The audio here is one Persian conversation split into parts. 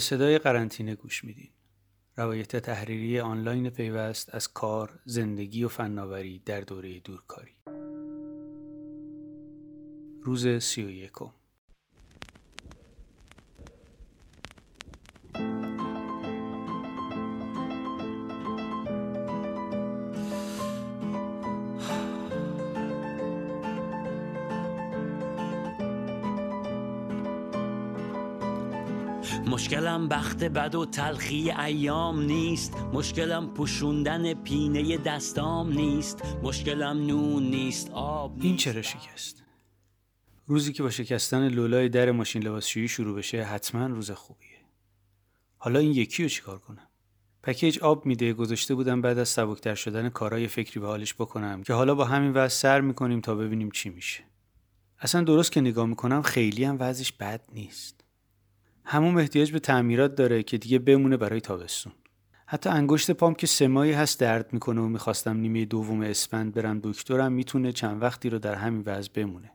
به صدای قرنطینه گوش میدین. روایت تحریری آنلاین پیوست از کار، زندگی و فناوری در دوره دورکاری. روز سی و یکم. مشکلم بخت بد و تلخی ایام نیست. مشکلم پوشوندن پینه دستام نیست. مشکلم نون نیست. آب این چرا شکست؟ روزی که با شکستن لولای در ماشین لباسشویی شروع بشه حتما روز خوبیه. حالا این یکی رو چیکار کنم؟ پکیج آب میده. گذاشته بودم بعد از سبکتر شدن کارای فکری به حالش بکنم که حالا با همین وضع سر می‌کنیم تا ببینیم چی میشه. اصلا درست که نگاه می‌کنم خیلی هم وضعش بد نیست. همون احتیاج به تعمیرات داره که دیگه بمونه برای تابستون. حتی انگشت پام که سمایی هست درد می‌کنه و می‌خواستم نیمه دوم اسفند برم دکترم می‌تونه چند وقتی رو در همین وضع بمونه.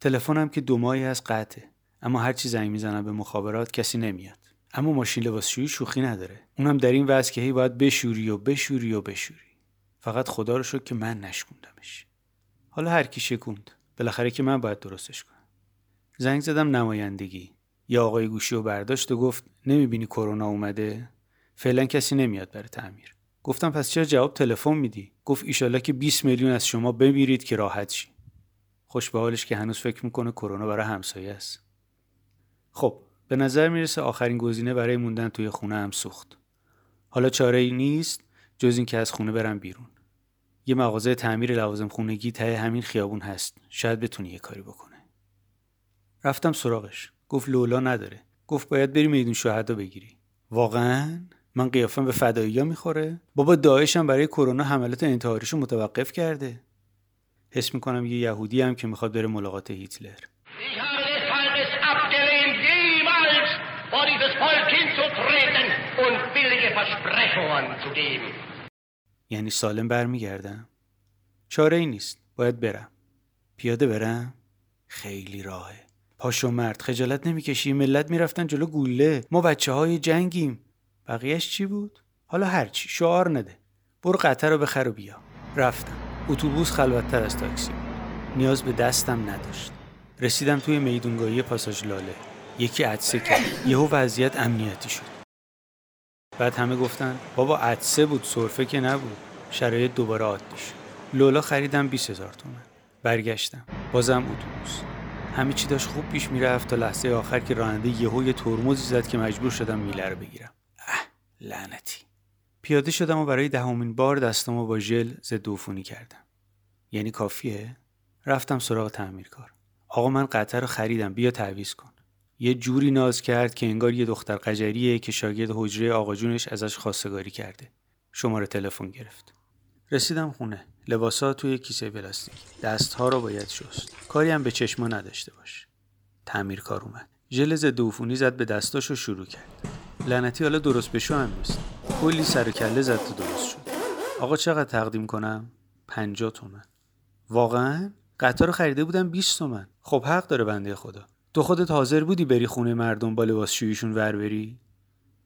تلفنم که دو ماهی از قطعه اما هرچی زنگ می‌زنم به مخابرات کسی نمیاد. اما ماشین لباسشویی شوخی نداره. اونم در این وضع که هی باید بشوری و بشوری و بشوری. فقط خدا رو شد که من نشکوندمش. حالا هر کی شکوند بالاخره که من باید درستش کنم. زنگ زدم نمایندگی. یا آقای گوشی و برداشت و گفت نمی‌بینی کرونا اومده؟ فعلا کسی نمیاد برای تعمیر. گفتم پس چرا جواب تلفن میدی؟ گفت ایشالله که 20 میلیون از شما بمیرید که راحت شی خوش به حالش که هنوز فکر می‌کنه کرونا برای همسایه است. خب به نظر می‌رسه آخرین گزینه برای موندن توی خونه هم سوخت. حالا چاره ای نیست جز اینکه از خونه برم بیرون. یه مغازه تعمیر لوازم خونگی ته همین خیابون هست. شاید بتونی یه کاری بکنه رفتم سراغش. گفت لولا نداره. گفت باید بری میدون شهدا بگیری. واقعا؟ من قیافم به فداییا می‌خوره؟ بابا داعشم برای کرونا حملات انتحاریشو متوقف کرده. حس می‌کنم یه یهودی هم که می‌خواد بره ملاقات هیتلر. یعنی سالم برمیگردم. چاره ای نیست. باید برم. پیاده برم؟ خیلی راهه. پاشو مرد خجالت نمی‌کشی. ملت می‌رفتن جلو گوله. ما بچه های جنگیم. بقیهش چی بود؟ حالا هرچی شعار نده. برو قطر رو بخر و بیا. رفتم. اتوبوس خلوتتر از تاکسی نیاز به دستم نداشت. رسیدم توی میدونگاهی پاساژ لاله. یکی عدسه کرد. یهو وضعیت امنیتی شد. بعد همه گفتن بابا عدسه بود سرفه که نبود. شرایط دوباره عادی شد. لولا خریدم 20 هزار تومن. برگشتم. بازم اتوبوس. همه چی داشت خوب پیش می‌رفت تا لحظه آخر که راننده یهو یه ترمزی زد که مجبور شدم میله رو بگیرم. اه لعنتی. پیاده شدم و برای دهمین بار دستامو با ژل ضد عفونی کردم. یعنی کافیه؟ رفتم سراغ تعمیرکار. آقا من قطر رو خریدم بیا تعویض کن. یه جوری ناز کرد که انگار یه دختر قجریه که شاگرد حجره آقا جونش ازش خواستگاری کرده. شماره تلفن گرفت. رسیدم خونه. لباسا توی کیسه پلاستیک. دستها رو باید شست. کاری هم به چشما نداشته باش. تعمیرکار اومد. ژل ضد عفونی زد به دستاش و شروع کرد. لعنتی حالا درست بشو هم نیست. کلی سر کله زد تا درست شد. آقا چقدر تقدیم کنم؟ 50 تومن. واقعا؟ قطار خریده بودم 20 تومن. خب حق داره بنده خدا. تو خودت حاضر بودی بری خونه مردم با لباس شویشون ور بری؟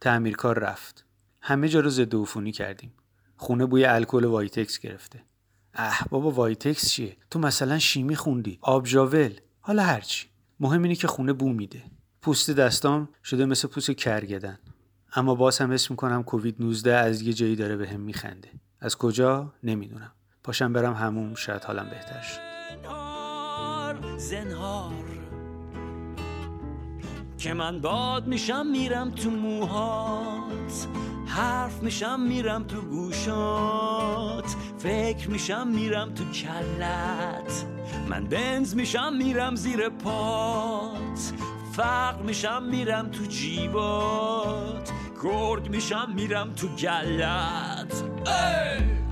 تعمیرکار رفت. همه جا رو ضد عفونی کردیم. خونه بوی الکل وایتکس گرفته. اه بابا وایتکس چیه؟ تو مثلا شیمی خوندی آب ژاول حالا هرچی مهم اینه که خونه بو میده. پوست دستام شده مثل پوست کرگدن. اما باز هم اسم می‌کنم کووید 19 از یه جایی داره به هم میخنده. از کجا؟ نمی‌دونم. پاشم برم هموم شاید حالم بهتر شد زنهار. که من باد میشم میرم تو موهات. حرف میشم میرم تو گوشات. فکر میشم میرم تو کلت. من بنز میشم میرم زیر پات. فقر میشم میرم تو جیبات. گرگ میشم میرم تو گلت. ای!